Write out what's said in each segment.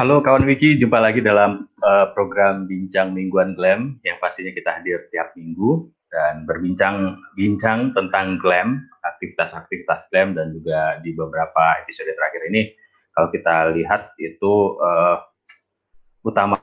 Halo kawan Wiki, jumpa lagi dalam uh, program Bincang Mingguan Glam yang pastinya kita hadir tiap minggu dan berbincang-bincang tentang glam, aktivitas-aktivitas glam dan juga di beberapa episode terakhir ini. Kalau kita lihat itu uh, utama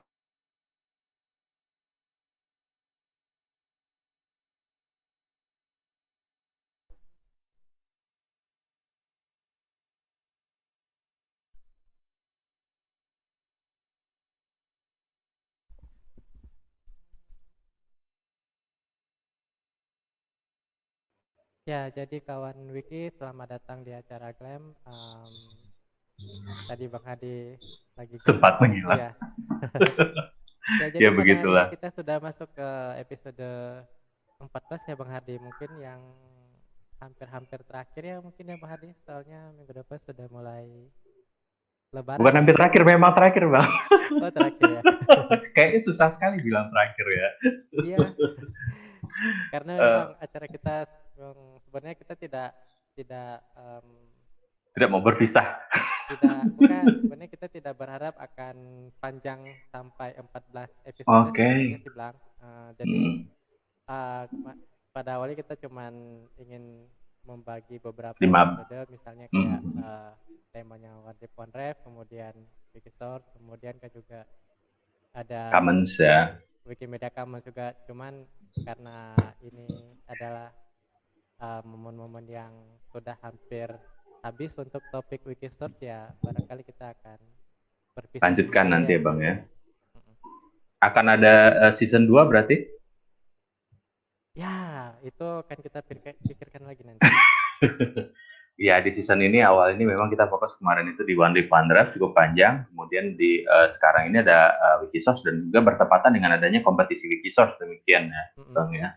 Ya, jadi kawan Wiki, selamat datang di acara Glam. Um, tadi Bang Hadi lagi sempat menghilang. Ya. ya, jadi ya begitulah. Kita sudah masuk ke episode 14 ya Bang Hadi. Mungkin yang hampir-hampir terakhir ya mungkin ya Bang Hadi. Soalnya minggu depan sudah mulai lebaran. Bukan hampir terakhir, memang terakhir Bang. Oh terakhir ya. Kayaknya susah sekali bilang terakhir ya. Iya. Karena uh, memang acara kita sebenarnya kita tidak tidak um, tidak mau berpisah. Tidak, bukan. Sebenarnya kita tidak berharap akan panjang sampai 14 episode. Oke. Okay. bilang. Uh, jadi hmm. uh, pada awalnya kita cuman ingin membagi beberapa episode, misalnya kayak hmm. uh, temanya One Ref, kemudian Wiki Store, kemudian kan juga ada Commons ya. Wikimedia Commons juga, cuman karena ini adalah Eh, momen-momen uh, yang sudah hampir habis untuk topik Wikistore ya barangkali kita akan berpisah. Lanjutkan nanti ya Bang ya. Akan ada uh, season 2 berarti? Ya, itu akan kita pikirkan lagi nanti. ya, di season ini awal ini memang kita fokus kemarin itu di One Week One Draft cukup panjang. Kemudian di uh, sekarang ini ada uh, Wikisource dan juga bertepatan dengan adanya kompetisi Wikisource demikian ya, mm -hmm. Bang ya.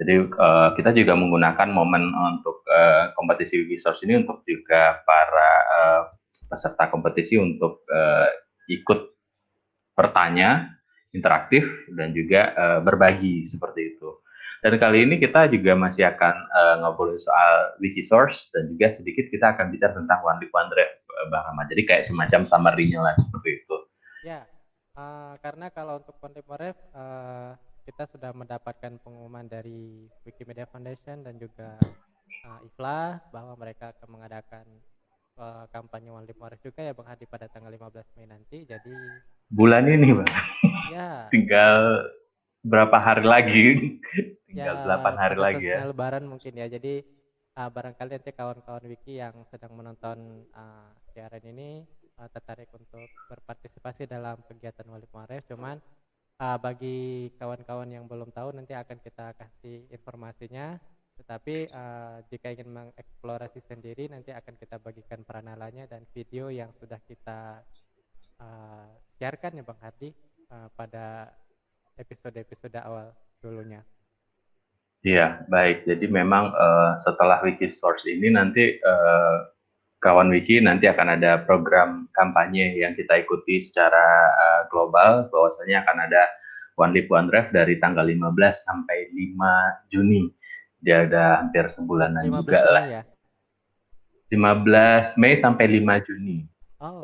Jadi uh, kita juga menggunakan momen untuk uh, kompetisi Wikisource ini untuk juga para uh, peserta kompetisi untuk uh, ikut bertanya, interaktif dan juga uh, berbagi seperti itu. Dan kali ini kita juga masih akan uh, ngobrolin soal Wikisource dan juga sedikit kita akan bicara tentang One Week One Drive, Bang Ahmad. Jadi kayak semacam summary-nya lah seperti itu. Ya, uh, karena kalau untuk One Week One Drive, kita sudah mendapatkan pengumuman dari Wikimedia Foundation dan juga uh, IFLA bahwa mereka akan mengadakan uh, kampanye One Lip juga ya Bang Hadi pada tanggal 15 Mei nanti. Jadi bulan ini Bang. Ya. Tinggal berapa hari lagi? Tinggal ya, 8 hari lagi ya. Lebaran mungkin ya. Jadi uh, barangkali nanti kawan-kawan Wiki yang sedang menonton uh, siaran ini uh, tertarik untuk berpartisipasi dalam kegiatan Walip Mares cuman uh, bagi kawan-kawan yang belum tahu nanti akan kita kasih informasinya tetapi uh, jika ingin mengeksplorasi sendiri nanti akan kita bagikan peranalanya dan video yang sudah kita uh, siarkan ya Bang Hadi uh, pada episode-episode awal dulunya. Iya, baik. Jadi memang uh, setelah Wikisource ini nanti uh, kawan Wiki nanti akan ada program kampanye yang kita ikuti secara uh, global bahwasanya akan ada One Lip One Drive dari tanggal 15 sampai 5 Juni. Dia ada hampir sebulanan juga lah. Ya? 15 Mei sampai 5 Juni. Oh,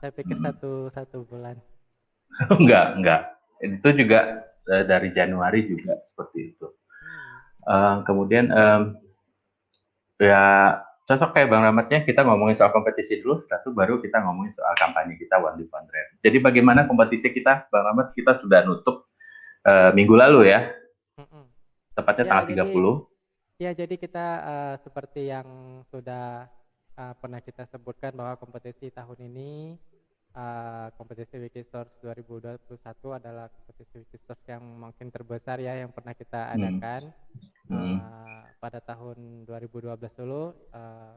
saya pikir hmm. satu satu bulan. enggak, enggak. Itu juga uh, dari Januari juga seperti itu. Uh, kemudian um, ya cocok kayak Bang Ramatnya kita ngomongin soal kompetisi dulu, setelah itu baru kita ngomongin soal kampanye kita One Leaf One Drive. Jadi bagaimana kompetisi kita, Bang Ramat, kita sudah nutup uh, minggu lalu ya, tepatnya ya, tanggal jadi, 30. Ya, jadi kita uh, seperti yang sudah uh, pernah kita sebutkan bahwa kompetisi tahun ini uh, kompetisi Wikisource 2021 adalah kompetisi Wikisource yang mungkin terbesar ya yang pernah kita hmm. adakan hmm. Uh, pada tahun 2012 dulu. Uh,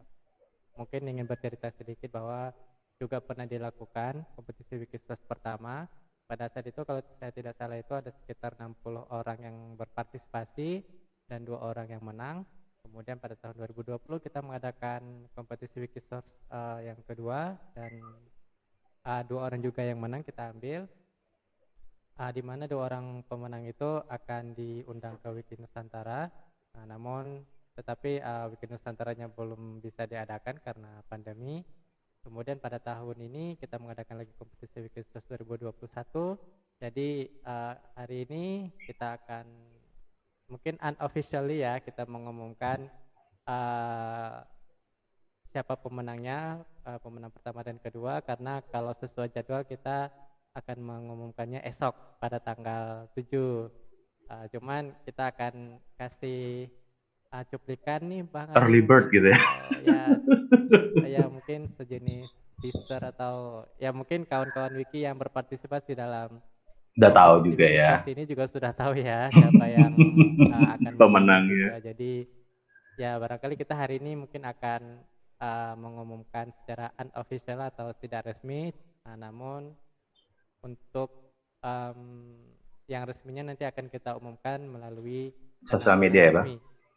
mungkin ingin bercerita sedikit bahwa juga pernah dilakukan kompetisi Wikisource pertama. Pada saat itu kalau saya tidak salah itu ada sekitar 60 orang yang berpartisipasi dan dua orang yang menang. Kemudian pada tahun 2020 kita mengadakan kompetisi Wikisource uh, yang kedua dan uh, dua orang juga yang menang kita ambil. Uh, di mana dua orang pemenang itu akan diundang ke Wiki Nusantara. Nah, namun tetapi uh, Wiki Nusantaranya belum bisa diadakan karena pandemi. Kemudian pada tahun ini kita mengadakan lagi kompetisi Wikisource 2021. Jadi uh, hari ini kita akan mungkin unofficially ya kita mengumumkan uh, siapa pemenangnya, uh, pemenang pertama dan kedua karena kalau sesuai jadwal kita akan mengumumkannya esok pada tanggal 7. Uh, cuman kita akan kasih uh, cuplikan nih Bang. Early bird gitu ya. Uh, ya, ya mungkin sejenis teaser atau ya mungkin kawan-kawan wiki yang berpartisipasi dalam sudah tahu juga ya. Ini juga sudah tahu ya siapa yang uh, akan pemenangnya. Jadi ya barangkali kita hari ini mungkin akan uh, mengumumkan secara unofficial atau tidak resmi, uh, namun untuk um, yang resminya nanti akan kita umumkan melalui sosial media ya, Pak.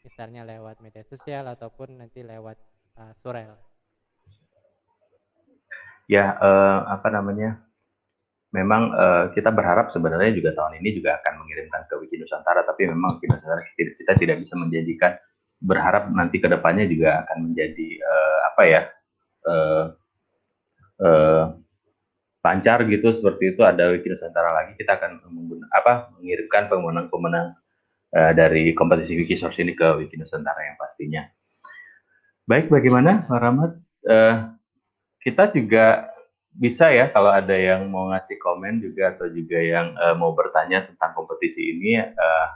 Misalnya lewat media sosial ataupun nanti lewat uh, surel. Ya, uh, apa namanya? Memang uh, kita berharap sebenarnya juga tahun ini juga akan mengirimkan ke Wiki Nusantara, tapi memang Wiki Nusantara kita, kita tidak bisa menjanjikan berharap nanti ke depannya juga akan menjadi uh, apa ya uh, uh, lancar gitu seperti itu ada Wiki Nusantara lagi kita akan menggunakan apa mengirimkan pemenang-pemenang uh, dari kompetisi Wiki Source ini ke Wiki Nusantara yang pastinya. Baik, bagaimana Pak Rahmat? Uh, kita juga bisa ya kalau ada yang mau ngasih komen juga atau juga yang uh, mau bertanya tentang kompetisi ini uh,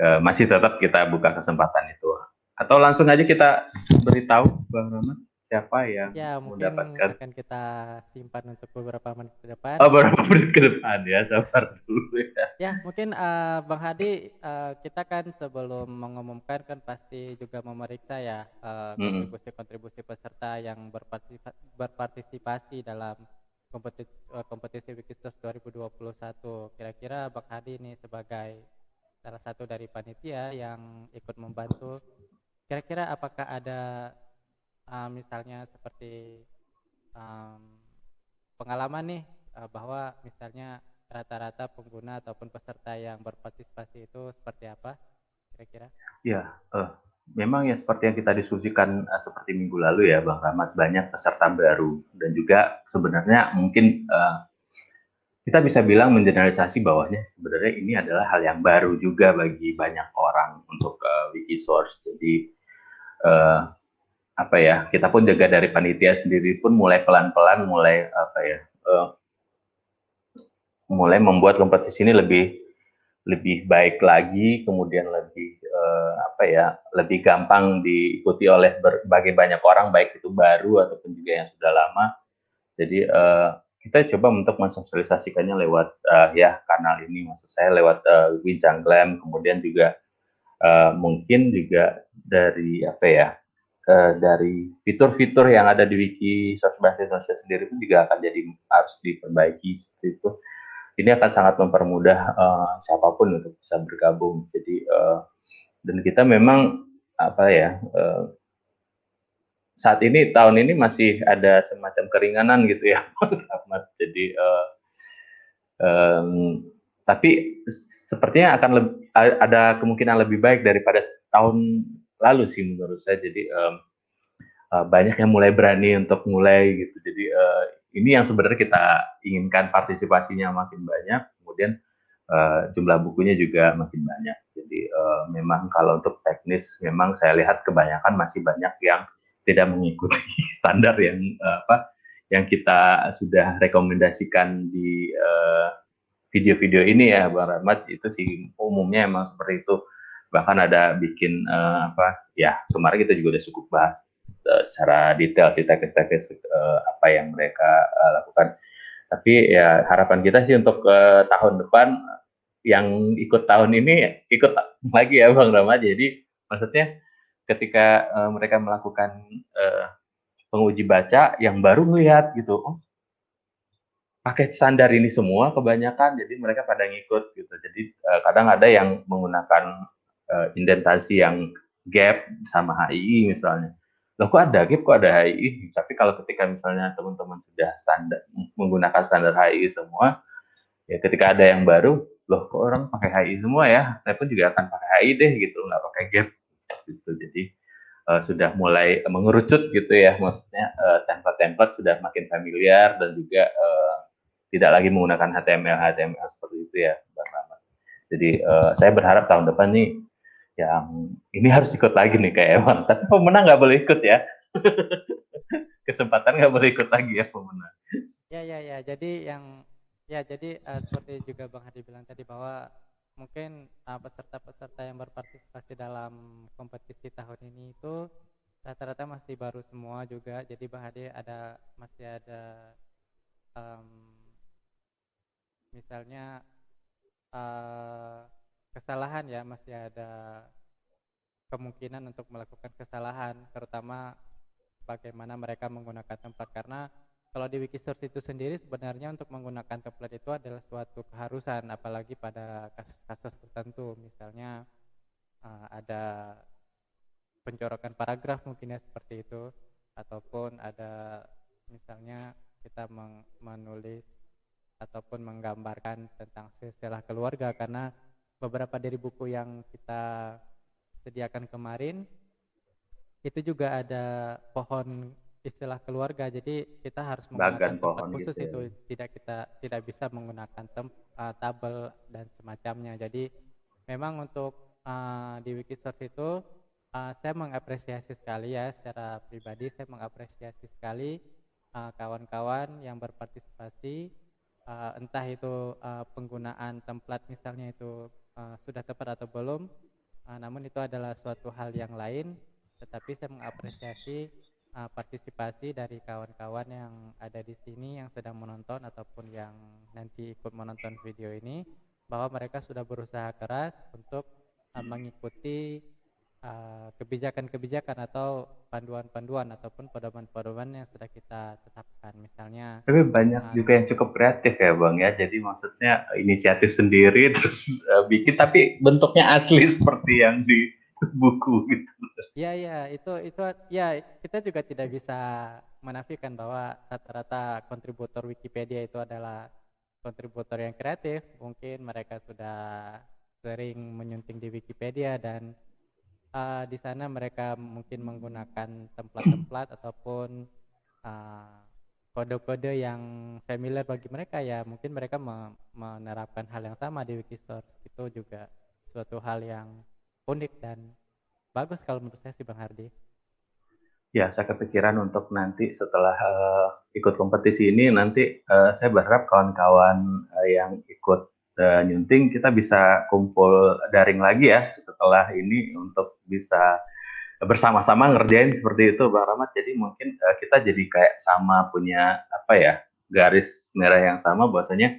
uh, masih tetap kita buka kesempatan itu atau langsung aja kita beritahu Bang Rahmat siapa yang ya, mendapatkan akan kita simpan untuk beberapa menit ke depan. Oh, beberapa menit ke depan ya, sabar dulu ya. Ya, mungkin uh, Bang Hadi uh, kita kan sebelum mengumumkan kan pasti juga memeriksa ya kontribusi-kontribusi uh, peserta yang berpartisipasi, berpartisipasi dalam kompetisi, uh, kompetisi Wikisource 2021. Kira-kira Bang Hadi ini sebagai salah satu dari panitia yang ikut membantu kira-kira apakah ada uh, misalnya seperti um, pengalaman nih uh, bahwa misalnya rata-rata pengguna ataupun peserta yang berpartisipasi itu seperti apa kira-kira? Ya, uh, memang ya seperti yang kita diskusikan uh, seperti minggu lalu ya Bang Rahmat banyak peserta baru dan juga sebenarnya mungkin uh, kita bisa bilang mengeneralisasi bahwanya sebenarnya ini adalah hal yang baru juga bagi banyak orang untuk uh, Wikisource. Jadi uh, apa ya kita pun juga dari panitia sendiri pun mulai pelan-pelan mulai apa ya uh, mulai membuat kompetisi ini lebih lebih baik lagi kemudian lebih uh, apa ya lebih gampang diikuti oleh berbagai banyak orang baik itu baru ataupun juga yang sudah lama. Jadi uh, kita coba untuk mensosialisasikannya lewat uh, ya kanal ini maksud saya lewat uh, Wincang Glam kemudian juga uh, mungkin juga dari apa ya uh, dari fitur-fitur yang ada di wiki Bahasa Indonesia sendiri pun juga akan jadi harus diperbaiki seperti itu. Ini akan sangat mempermudah uh, siapa pun untuk bisa bergabung. Jadi uh, dan kita memang apa ya uh, saat ini tahun ini masih ada semacam keringanan gitu ya, Jadi uh, um, tapi sepertinya akan lebih, ada kemungkinan lebih baik daripada tahun lalu sih menurut saya. Jadi um, uh, banyak yang mulai berani untuk mulai gitu. Jadi uh, ini yang sebenarnya kita inginkan partisipasinya makin banyak, kemudian uh, jumlah bukunya juga makin banyak. Jadi uh, memang kalau untuk teknis, memang saya lihat kebanyakan masih banyak yang tidak mengikuti standar yang uh, apa yang kita sudah rekomendasikan di video-video ini ya Bang Rahmat. Itu sih umumnya emang seperti itu. Bahkan ada bikin uh, apa ya kemarin kita juga udah cukup bahas uh, secara detail sih teknis-teknis uh, apa yang mereka uh, lakukan. Tapi ya harapan kita sih untuk uh, tahun depan yang ikut tahun ini ikut lagi ya bang Rama jadi maksudnya ketika uh, mereka melakukan uh, penguji baca yang baru melihat gitu oh pakai standar ini semua kebanyakan jadi mereka pada ngikut gitu jadi uh, kadang ada yang menggunakan uh, indentasi yang gap sama HII misalnya. Loh kok ada gap, kok ada HII? Tapi kalau ketika misalnya teman-teman sudah standar menggunakan standar HII semua, ya ketika ada yang baru, loh kok orang pakai HII semua ya? Saya pun juga akan pakai HII deh gitu, nggak pakai gap gitu. Jadi uh, sudah mulai mengerucut gitu ya, maksudnya uh, template-template sudah makin familiar dan juga uh, tidak lagi menggunakan HTML HTML seperti itu ya, Bang Rahmat. Jadi uh, saya berharap tahun depan nih yang ini harus ikut lagi nih kayak Evan, tapi pemenang nggak boleh ikut ya. Kesempatan nggak boleh ikut lagi ya pemenang. Ya ya ya, jadi yang ya jadi uh, seperti juga Bang Hadi bilang tadi bahwa mungkin uh, peserta-peserta yang berpartisipasi dalam kompetisi tahun ini itu rata-rata masih baru semua juga jadi Bang Hadi ada masih ada um, misalnya uh, kesalahan ya masih ada kemungkinan untuk melakukan kesalahan terutama bagaimana mereka menggunakan tempat. Karena kalau di Wikisource itu sendiri sebenarnya untuk menggunakan template itu adalah suatu keharusan apalagi pada kasus-kasus tertentu. Misalnya uh, ada pencorokan paragraf mungkin ya seperti itu ataupun ada misalnya kita menulis ataupun menggambarkan tentang silsilah keluarga karena beberapa dari buku yang kita sediakan kemarin itu juga ada pohon istilah keluarga. Jadi kita harus menggunakan tempat pohon khusus gitu ya. itu. Tidak kita tidak bisa menggunakan tem, uh, tabel dan semacamnya. Jadi memang untuk uh, di Wikisource itu uh, saya mengapresiasi sekali ya secara pribadi saya mengapresiasi sekali kawan-kawan uh, yang berpartisipasi uh, entah itu uh, penggunaan template misalnya itu uh, sudah tepat atau belum uh, namun itu adalah suatu hal yang lain. Tetapi saya mengapresiasi uh, partisipasi dari kawan-kawan yang ada di sini yang sedang menonton ataupun yang nanti ikut menonton video ini bahwa mereka sudah berusaha keras untuk uh, mengikuti kebijakan-kebijakan uh, atau panduan-panduan ataupun pedoman-pedoman yang sudah kita tetapkan misalnya tapi banyak uh, juga yang cukup kreatif ya bang ya jadi maksudnya inisiatif sendiri terus uh, bikin tapi bentuknya asli seperti yang di buku gitu. Iya iya itu itu ya kita juga tidak bisa menafikan bahwa rata-rata kontributor Wikipedia itu adalah kontributor yang kreatif. Mungkin mereka sudah sering menyunting di Wikipedia dan uh, di sana mereka mungkin menggunakan template-template ataupun uh, kode-kode yang familiar bagi mereka ya mungkin mereka menerapkan hal yang sama di Wikisource itu juga suatu hal yang unik dan bagus kalau menurut saya sih Bang Hardi. Ya, saya kepikiran untuk nanti setelah uh, ikut kompetisi ini nanti uh, saya berharap kawan-kawan uh, yang ikut uh, nyunting kita bisa kumpul daring lagi ya setelah ini untuk bisa bersama-sama ngerjain seperti itu Bang Rahmat. Jadi mungkin uh, kita jadi kayak sama punya apa ya garis merah yang sama bahwasanya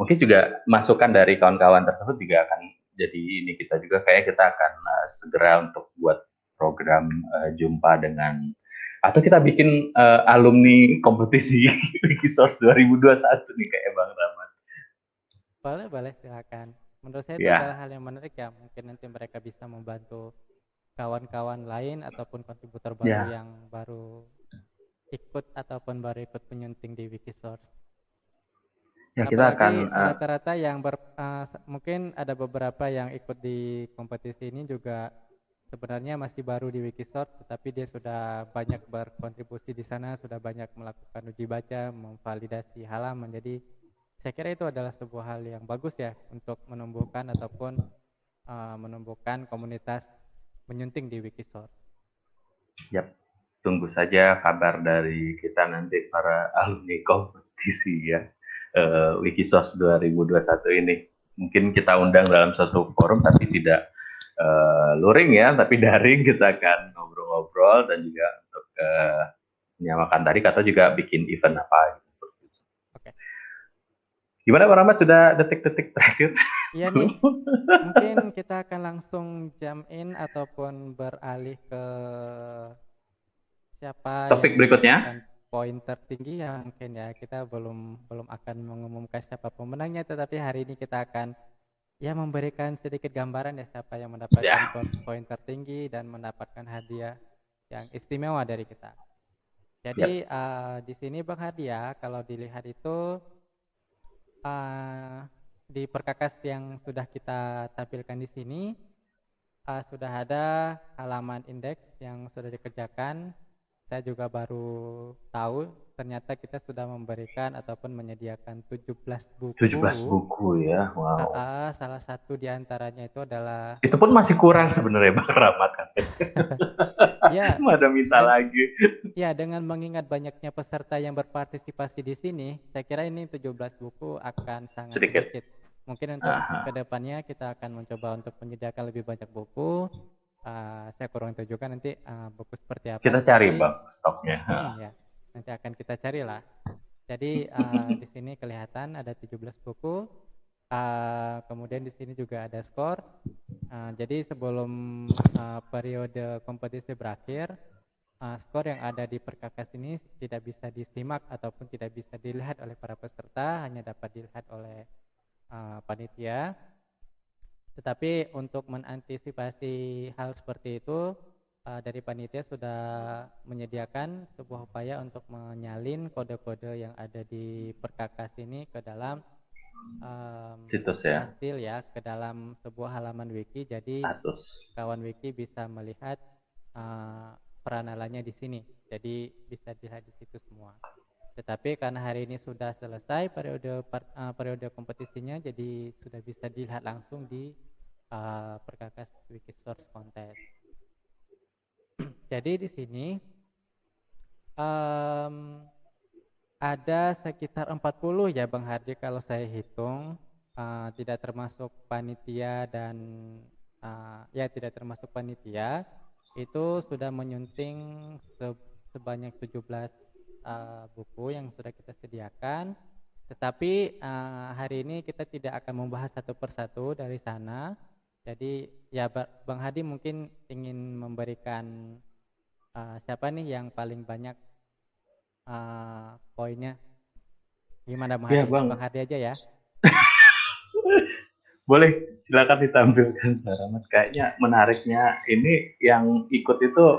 mungkin juga masukan dari kawan-kawan tersebut juga akan jadi ini kita juga kayak kita akan uh, segera untuk buat program uh, jumpa dengan atau kita bikin uh, alumni kompetisi Wikisource 2021 nih kayak Bang Rahmat. Boleh, boleh silakan. Menurut saya itu ya. adalah hal yang menarik ya. Mungkin nanti mereka bisa membantu kawan-kawan lain ataupun kontributor baru ya. yang baru ikut ataupun baru ikut penyunting di Wikisource ya kita akan eh, rata-rata uh, yang ber, uh, mungkin ada beberapa yang ikut di kompetisi ini juga sebenarnya masih baru di Wikisource tetapi dia sudah banyak berkontribusi di sana sudah banyak melakukan uji baca memvalidasi halaman jadi saya kira itu adalah sebuah hal yang bagus ya untuk menumbuhkan ataupun uh, menumbuhkan komunitas menyunting di Wikisource. Yap, tunggu saja kabar dari kita nanti para alumni kompetisi ya uh, Wikisource 2021 ini. Mungkin kita undang dalam satu forum tapi tidak uh, luring ya, tapi daring kita akan ngobrol-ngobrol dan juga untuk uh, menyamakan tarik atau juga bikin event apa. Gimana Pak Rahmat sudah detik-detik terakhir? Iya nih. Mungkin kita akan langsung jam in ataupun beralih ke siapa topik berikutnya poin tertinggi ya mungkin ya kita belum belum akan mengumumkan siapa pemenangnya tetapi hari ini kita akan ya memberikan sedikit gambaran ya siapa yang mendapatkan yeah. poin tertinggi dan mendapatkan hadiah yang istimewa dari kita. Jadi yep. uh, di sini Bang Hadiah kalau dilihat itu uh, di perkakas yang sudah kita tampilkan di sini uh, sudah ada halaman indeks yang sudah dikerjakan. Saya juga baru tahu ternyata kita sudah memberikan ataupun menyediakan 17 buku. 17 buku ya, wow. Uh, salah satu di antaranya itu adalah. Itu pun masih kurang sebenarnya Bang Rahmat kan. ya. Ada minta lagi. Ya, dengan mengingat banyaknya peserta yang berpartisipasi di sini, saya kira ini 17 buku akan sangat sedikit. sedikit. Mungkin untuk Aha. ke depannya kita akan mencoba untuk menyediakan lebih banyak buku uh, saya kurang tahu juga nanti uh, buku seperti apa. Kita cari bang stoknya. Hmm, ya, nanti akan kita cari lah. Jadi uh, di sini kelihatan ada 17 buku. Uh, kemudian di sini juga ada skor. Uh, jadi sebelum uh, periode kompetisi berakhir, uh, skor yang ada di perkakas ini tidak bisa disimak ataupun tidak bisa dilihat oleh para peserta, hanya dapat dilihat oleh uh, panitia. Tetapi untuk mengantisipasi hal seperti itu uh, dari panitia sudah menyediakan sebuah upaya untuk menyalin kode-kode yang ada di perkakas ini ke dalam um, situs ya. hasil ya ke dalam sebuah halaman wiki. Jadi Status. kawan wiki bisa melihat uh, peranalannya di sini. Jadi bisa dilihat di situ semua tetapi karena hari ini sudah selesai periode uh, periode kompetisinya, jadi sudah bisa dilihat langsung di uh, perkakas Wikisource Contest. jadi di sini um, ada sekitar 40 ya Bang Hardi kalau saya hitung, uh, tidak termasuk panitia dan uh, ya tidak termasuk panitia itu sudah menyunting se sebanyak 17 uh, buku yang sudah kita sediakan. Tetapi uh, hari ini kita tidak akan membahas satu persatu dari sana. Jadi ya Bang Hadi mungkin ingin memberikan uh, siapa nih yang paling banyak uh, poinnya. Gimana Bang ya, Hadi? Bang. Bang Hadi aja ya. Boleh, silakan ditampilkan Rahmat. Kayaknya menariknya ini yang ikut itu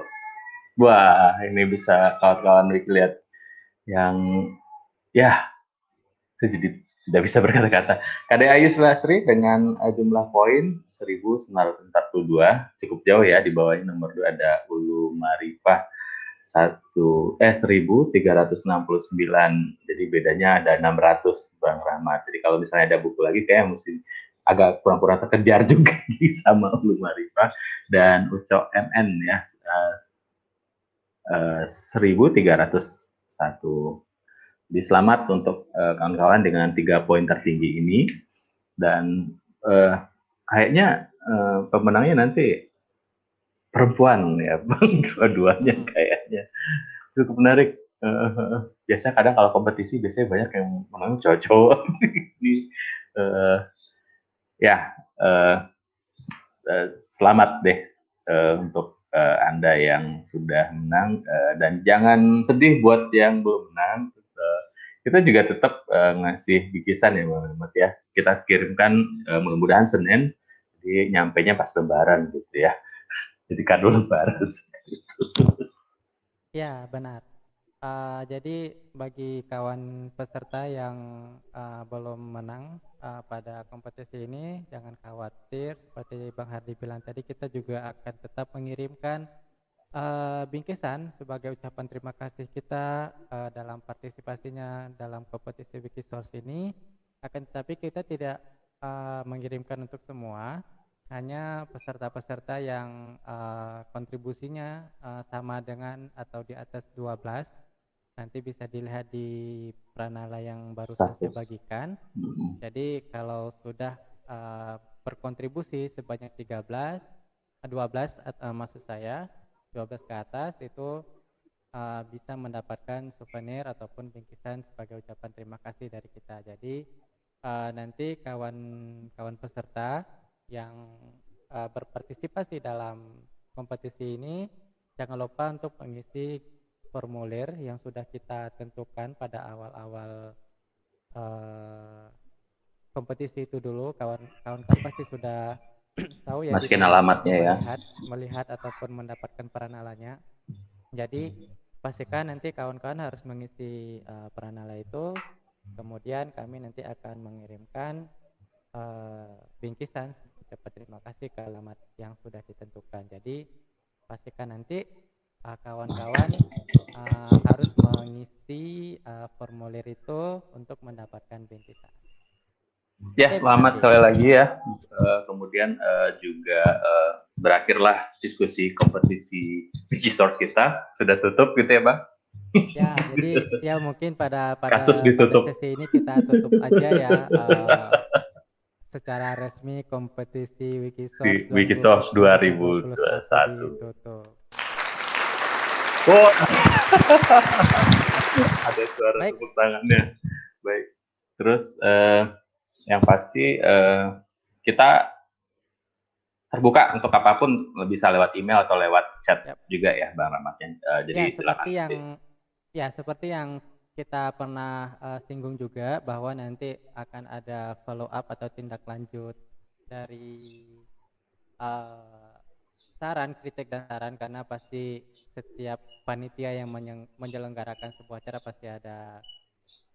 wah ini bisa kawan-kawan lihat yang ya saya jadi tidak bisa berkata-kata. KD Ayu Lasri dengan uh, jumlah poin 1942 cukup jauh ya di bawahnya nomor 2 ada Ulu Marifah satu eh 1369 jadi bedanya ada 600 Bang Rahmat. Jadi kalau misalnya ada buku lagi kayak mesti agak kurang-kurang terkejar juga sama Ulu Marifah dan Uco MN ya. Uh, uh, 1300 satu. Di selamat untuk eh, kawan-kawan dengan tiga poin tertinggi ini dan uh, kayaknya uh, pemenangnya nanti perempuan ya dua-duanya kayaknya cukup menarik. Uh, biasanya kadang kalau kompetisi biasanya banyak yang menang cowok-cowok. uh, ya uh, uh, selamat deh uh, untuk uh, Anda yang sudah menang uh, dan jangan sedih buat yang belum menang. Uh, kita juga tetap uh, ngasih bikisan ya Bang ya. Kita kirimkan uh, mudah-mudahan Senin jadi nya pas lebaran gitu ya. Jadi kado lebaran Ya, benar. Uh, jadi bagi kawan peserta yang uh, belum menang uh, pada kompetisi ini jangan khawatir. Seperti Bang Hardi bilang tadi kita juga akan tetap mengirimkan uh, bingkisan sebagai ucapan terima kasih kita uh, dalam partisipasinya dalam kompetisi Wikisource ini. Akan tetapi kita tidak uh, mengirimkan untuk semua. Hanya peserta-peserta yang uh, kontribusinya uh, sama dengan atau di atas 12 nanti bisa dilihat di pranala yang baru saja bagikan. Hmm. Jadi kalau sudah uh, berkontribusi sebanyak 13, 12 uh, maksud saya 12 ke atas itu uh, bisa mendapatkan souvenir ataupun bingkisan sebagai ucapan terima kasih dari kita. Jadi uh, nanti kawan-kawan peserta yang uh, berpartisipasi dalam kompetisi ini jangan lupa untuk mengisi formulir yang sudah kita tentukan pada awal-awal uh, kompetisi itu dulu. Kawan-kawan pasti sudah tahu ya masukin alamatnya ya. melihat, melihat ataupun mendapatkan peranalanya jadi pastikan nanti kawan-kawan harus mengisi uh, peranala itu. Kemudian kami nanti akan mengirimkan uh, bingkisan. Ucapan terima kasih ke alamat yang sudah ditentukan. Jadi pastikan nanti kawan-kawan uh, harus mengisi uh, formulir itu untuk mendapatkan bintisan. Ya, selamat sekali lagi ya. Uh, kemudian uh, juga uh, berakhirlah diskusi kompetisi Wikisort kita. Sudah tutup gitu ya, Bang? Ya, jadi ya mungkin pada pada, Kasus ditutup. sesi ini kita tutup aja ya. Uh, secara resmi kompetisi Wikisource Wikisource 2021 ditutup. Oh. Ada suara Baik. tepuk tangannya. Baik. Terus uh, yang pasti uh, kita terbuka untuk apa pun bisa lewat email atau lewat chat Yap. juga ya Bang Rahmat. Uh, jadi ya, silakan. seperti yang ya seperti yang kita pernah uh, singgung juga bahwa nanti akan ada follow up atau tindak lanjut dari uh, saran, kritik dan saran karena pasti setiap panitia yang menyelenggarakan sebuah acara pasti ada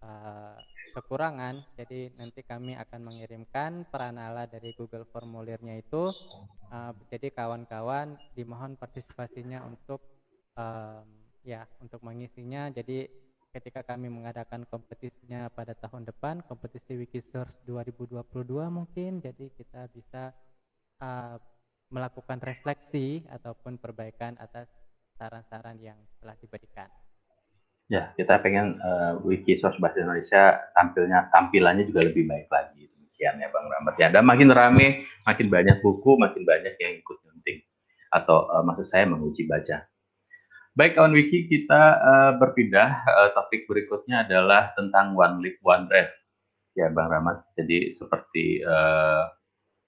uh, kekurangan. Jadi nanti kami akan mengirimkan peranala dari Google formulirnya itu. Uh, jadi kawan-kawan dimohon partisipasinya untuk um, ya untuk mengisinya. Jadi ketika kami mengadakan kompetisinya pada tahun depan, kompetisi Wikisource 2022 mungkin, jadi kita bisa uh, melakukan refleksi ataupun perbaikan atas saran-saran yang telah diberikan. Ya, kita pengen uh, Wikisource Bahasa Indonesia tampilnya tampilannya juga lebih baik lagi. Demikian ya Bang Rahmat. Ya, dan makin rame, makin banyak buku, makin banyak yang ikut nyunting. Atau uh, maksud saya menguji baca. Baik kawan Wiki, kita uh, berpindah. Uh, topik berikutnya adalah tentang One Live One Drive. Ya Bang Rahmat. Jadi seperti uh,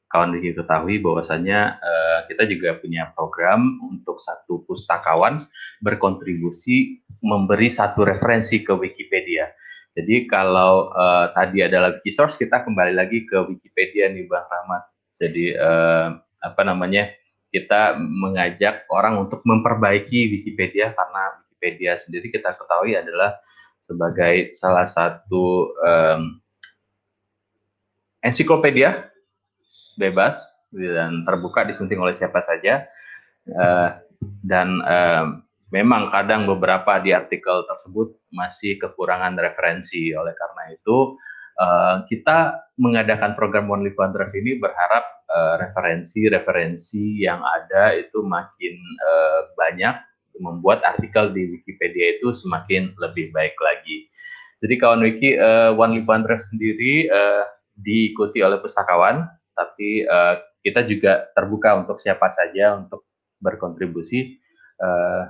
kawan Wiki ketahui bahwasanya uh, kita juga punya program untuk satu pustakawan berkontribusi memberi satu referensi ke Wikipedia. Jadi kalau uh, tadi adalah Wikisource, kita kembali lagi ke Wikipedia nih Bang Rahmat. Jadi uh, apa namanya? kita mengajak orang untuk memperbaiki Wikipedia karena Wikipedia sendiri kita ketahui adalah sebagai salah satu um, ensiklopedia bebas dan terbuka disunting oleh siapa saja. Uh, dan uh, memang kadang beberapa di artikel tersebut masih kekurangan referensi. Oleh karena itu uh, kita mengadakan program One Live One Drive ini berharap referensi-referensi uh, yang ada itu makin uh, banyak membuat artikel di Wikipedia itu semakin lebih baik lagi. Jadi kawan Wiki uh, One Live One Drive sendiri uh, diikuti oleh pustakawan, tapi uh, kita juga terbuka untuk siapa saja untuk berkontribusi. Uh,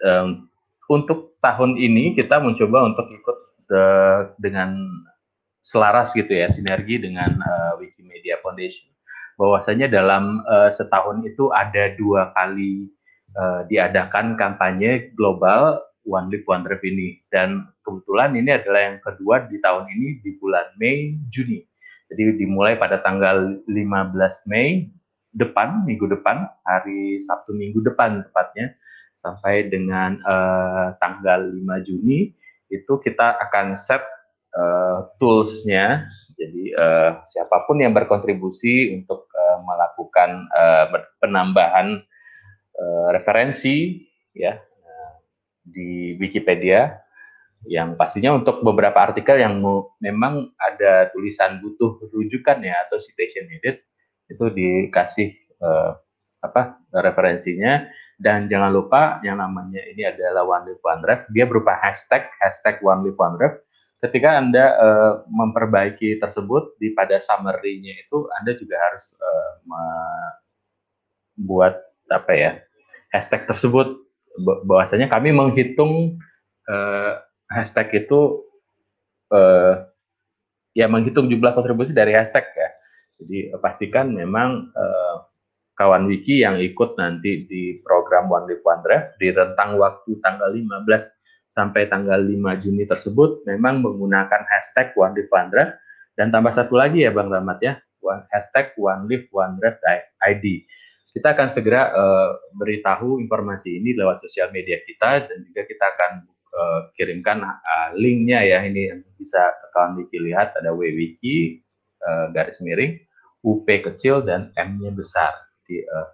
um, untuk tahun ini kita mencoba untuk ikut uh, dengan selaras gitu ya, sinergi dengan uh, Wikimedia Foundation. Bahwasanya dalam uh, setahun itu ada dua kali uh, diadakan kampanye global One Live One Drive ini dan kebetulan ini adalah yang kedua di tahun ini di bulan Mei Juni. Jadi dimulai pada tanggal 15 Mei depan minggu depan hari Sabtu minggu depan tepatnya sampai dengan uh, tanggal 5 Juni itu kita akan set uh, toolsnya. Jadi uh, siapa pun yang berkontribusi untuk uh, melakukan uh, penambahan uh, referensi ya di Wikipedia yang pastinya untuk beberapa artikel yang memang ada tulisan butuh rujukan ya atau citation needed itu dikasih uh, apa referensinya. Dan jangan lupa yang namanya ini adalah One Live One Drive dia berupa hashtag hashtag One Live One Drive ketika anda uh, memperbaiki tersebut di pada summary-nya itu anda juga harus uh, membuat apa ya hashtag tersebut. Bahwasanya kami menghitung uh, hashtag itu uh, ya menghitung jumlah kontribusi dari hashtag ya. Jadi pastikan memang uh, kawan wiki yang ikut nanti di program One Live One Drive di rentang waktu tanggal 15 sampai tanggal 5 Juni tersebut memang menggunakan hashtag One Live One Drive dan tambah satu lagi ya Bang Rahmat ya, hashtag One Live One Drive ID. Kita akan segera uh, beritahu informasi ini lewat sosial media kita dan juga kita akan uh, kirimkan uh, linknya ya ini bisa kawan wiki lihat ada wwiki uh, garis miring UP kecil dan M-nya besar. Jadi uh,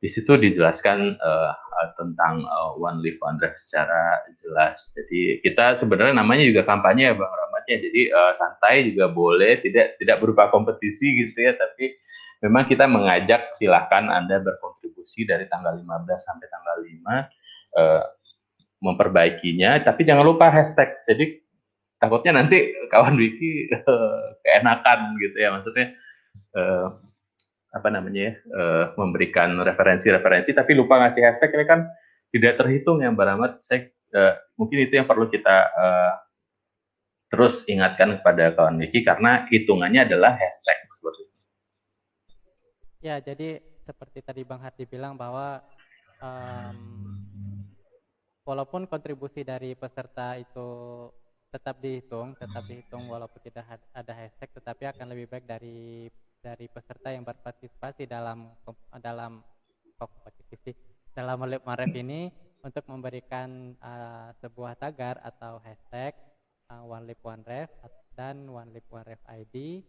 di situ dijelaskan uh, tentang uh, One Life One Drive secara jelas. Jadi kita sebenarnya namanya juga kampanye ya Bang Rahmat ya. Jadi uh, santai juga boleh, tidak tidak berupa kompetisi gitu ya, tapi memang kita mengajak silahkan Anda berkontribusi dari tanggal 15 sampai tanggal 5 uh, memperbaikinya, tapi jangan lupa hashtag. Jadi takutnya nanti kawan wiki uh, keenakan gitu ya, maksudnya uh, apa namanya ya, uh, memberikan referensi-referensi tapi lupa ngasih hashtag ini kan tidak terhitung yang beramat uh, mungkin itu yang perlu kita uh, terus ingatkan kepada kawan Wiki karena hitungannya adalah hashtag seperti itu. Ya, jadi seperti tadi Bang Hardi bilang bahwa um, walaupun kontribusi dari peserta itu tetap dihitung, tetap dihitung walaupun tidak ada hashtag, tetapi akan lebih baik dari dari peserta yang berpartisipasi dalam dalam kompetisi dalam Lip Maref ini untuk memberikan uh, sebuah tagar atau hashtag uh, One Lip One Ref dan One Lip One Ref ID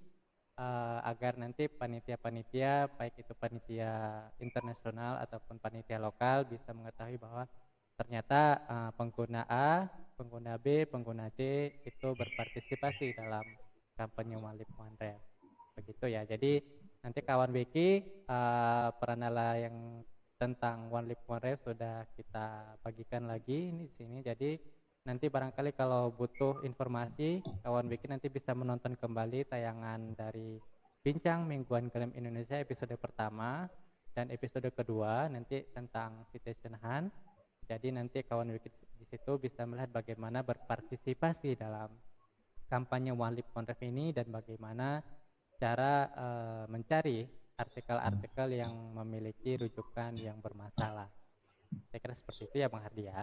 uh, agar nanti panitia-panitia baik itu panitia internasional ataupun panitia lokal bisa mengetahui bahwa ternyata uh, pengguna A, pengguna B, pengguna C itu berpartisipasi dalam kampanye One Ref begitu ya. Jadi nanti kawan Wiki uh, peranala yang tentang One Rave sudah kita bagikan lagi di sini. Jadi nanti barangkali kalau butuh informasi kawan Wiki nanti bisa menonton kembali tayangan dari bincang mingguan Glam Indonesia episode pertama dan episode kedua nanti tentang citation hunt jadi nanti kawan Wiki di situ bisa melihat bagaimana berpartisipasi dalam kampanye One Lip One Rave ini dan bagaimana cara uh, mencari artikel-artikel yang memiliki rujukan yang bermasalah. Saya kira seperti itu ya Bang Hardi ya.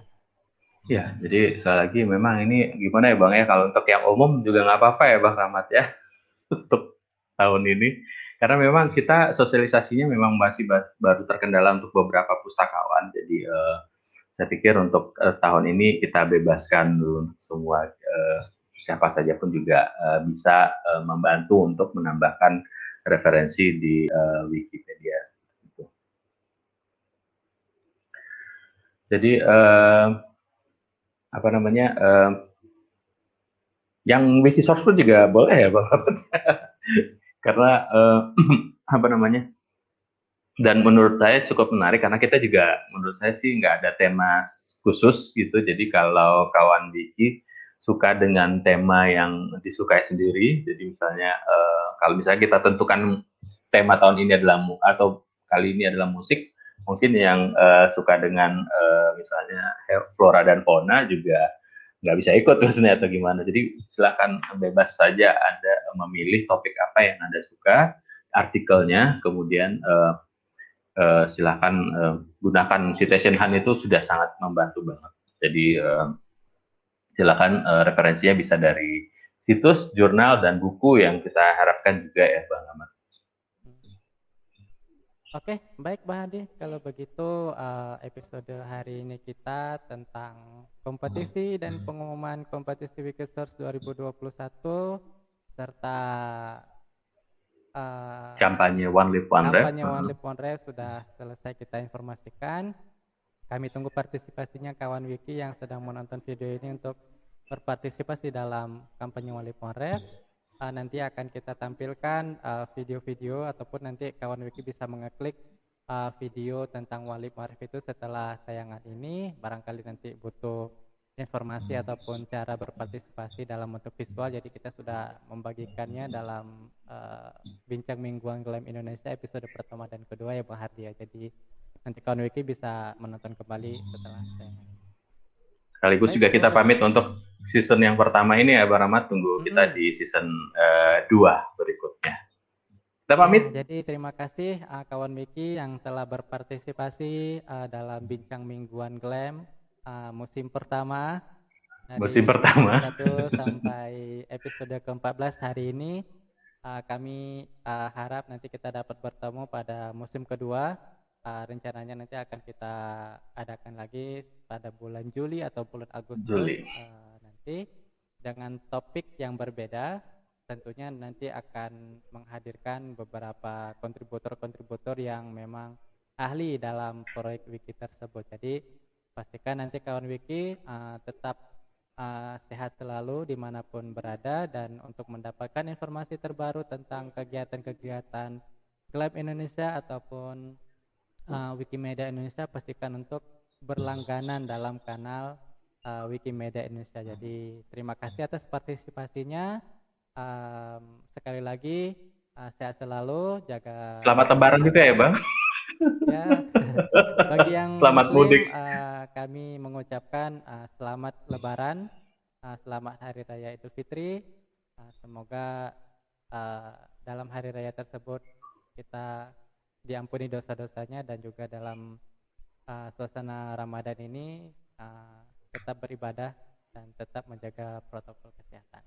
Ya, jadi sekali lagi memang ini gimana ya Bang ya, kalau untuk yang umum juga nggak apa-apa ya Bang Rahmat ya, untuk tahun ini. Karena memang kita sosialisasinya memang masih baru terkendala untuk beberapa pustakawan, jadi uh, saya pikir untuk uh, tahun ini kita bebaskan dulu semua uh, siapa saja pun juga uh, bisa uh, membantu untuk menambahkan referensi di uh, Wikipedia. Jadi uh, apa namanya? Uh, yang Wikisource pun juga boleh ya, Bapak. karena uh, apa namanya? Dan menurut saya cukup menarik karena kita juga menurut saya sih nggak ada tema khusus gitu. Jadi kalau kawan Wiki suka dengan tema yang disukai sendiri. Jadi misalnya uh, kalau misalnya kita tentukan tema tahun ini adalah atau kali ini adalah musik, mungkin yang uh, suka dengan uh, misalnya flora dan fauna juga nggak bisa ikut maksudnya atau gimana. Jadi silahkan bebas saja Anda memilih topik apa yang Anda suka, artikelnya, kemudian uh, uh, silahkan uh, gunakan citation hand itu sudah sangat membantu banget. Jadi uh, silakan uh, referensinya bisa dari situs, jurnal, dan buku yang kita harapkan juga ya Bang Ahmad. Oke, baik Bang Hadi. Kalau begitu uh, episode hari ini kita tentang kompetisi dan pengumuman kompetisi Wikisors 2021 serta uh, kampanye One Live One Rave. Kampanye One Live One sudah selesai kita informasikan. Kami tunggu partisipasinya kawan Wiki yang sedang menonton video ini untuk berpartisipasi dalam kampanye Wali Ponref. Uh, nanti akan kita tampilkan uh, video-video uh, ataupun nanti kawan Wiki bisa mengeklik uh, video tentang Wali Ponref itu setelah tayangan ini. Barangkali nanti butuh informasi ataupun cara berpartisipasi dalam bentuk visual. Jadi kita sudah membagikannya dalam uh, bincang mingguan Glam Indonesia episode pertama dan kedua ya Bang Hardi ya. Jadi nanti kawan Wiki bisa menonton kembali setelah saya. Sekaligus juga kita pamit untuk season yang pertama ini ya Bang Rahmat, tunggu kita di season uh, berikutnya. Kita pamit. Ya, jadi terima kasih uh, kawan Miki yang telah berpartisipasi uh, dalam bincang mingguan Glam uh, musim pertama. Dari musim pertama. Satu sampai episode ke-14 hari ini. Uh, kami uh, harap nanti kita dapat bertemu pada musim kedua uh, rencananya nanti akan kita adakan lagi pada bulan Juli atau bulan Agustus Juli. Uh, nanti dengan topik yang berbeda tentunya nanti akan menghadirkan beberapa kontributor-kontributor yang memang ahli dalam proyek wiki tersebut. Jadi pastikan nanti kawan wiki uh, tetap uh, sehat selalu di mana pun berada dan untuk mendapatkan informasi terbaru tentang kegiatan-kegiatan Klub Indonesia ataupun uh, Wikimedia Indonesia pastikan untuk berlangganan dalam kanal uh, Wikimedia Indonesia. Jadi terima kasih atas partisipasinya. Um, sekali lagi uh, sehat selalu jaga selamat lebaran juga ya bang ya bagi yang selamat Muslim, mudik uh, kami mengucapkan uh, selamat lebaran uh, selamat hari raya idul fitri uh, semoga uh, dalam hari raya tersebut kita diampuni dosa-dosanya dan juga dalam uh, suasana ramadan ini uh, tetap beribadah dan tetap menjaga protokol kesehatan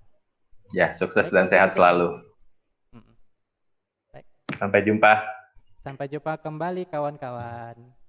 Ya, sukses Baik, dan sehat selalu. Baik. Sampai jumpa. Sampai jumpa kembali kawan-kawan.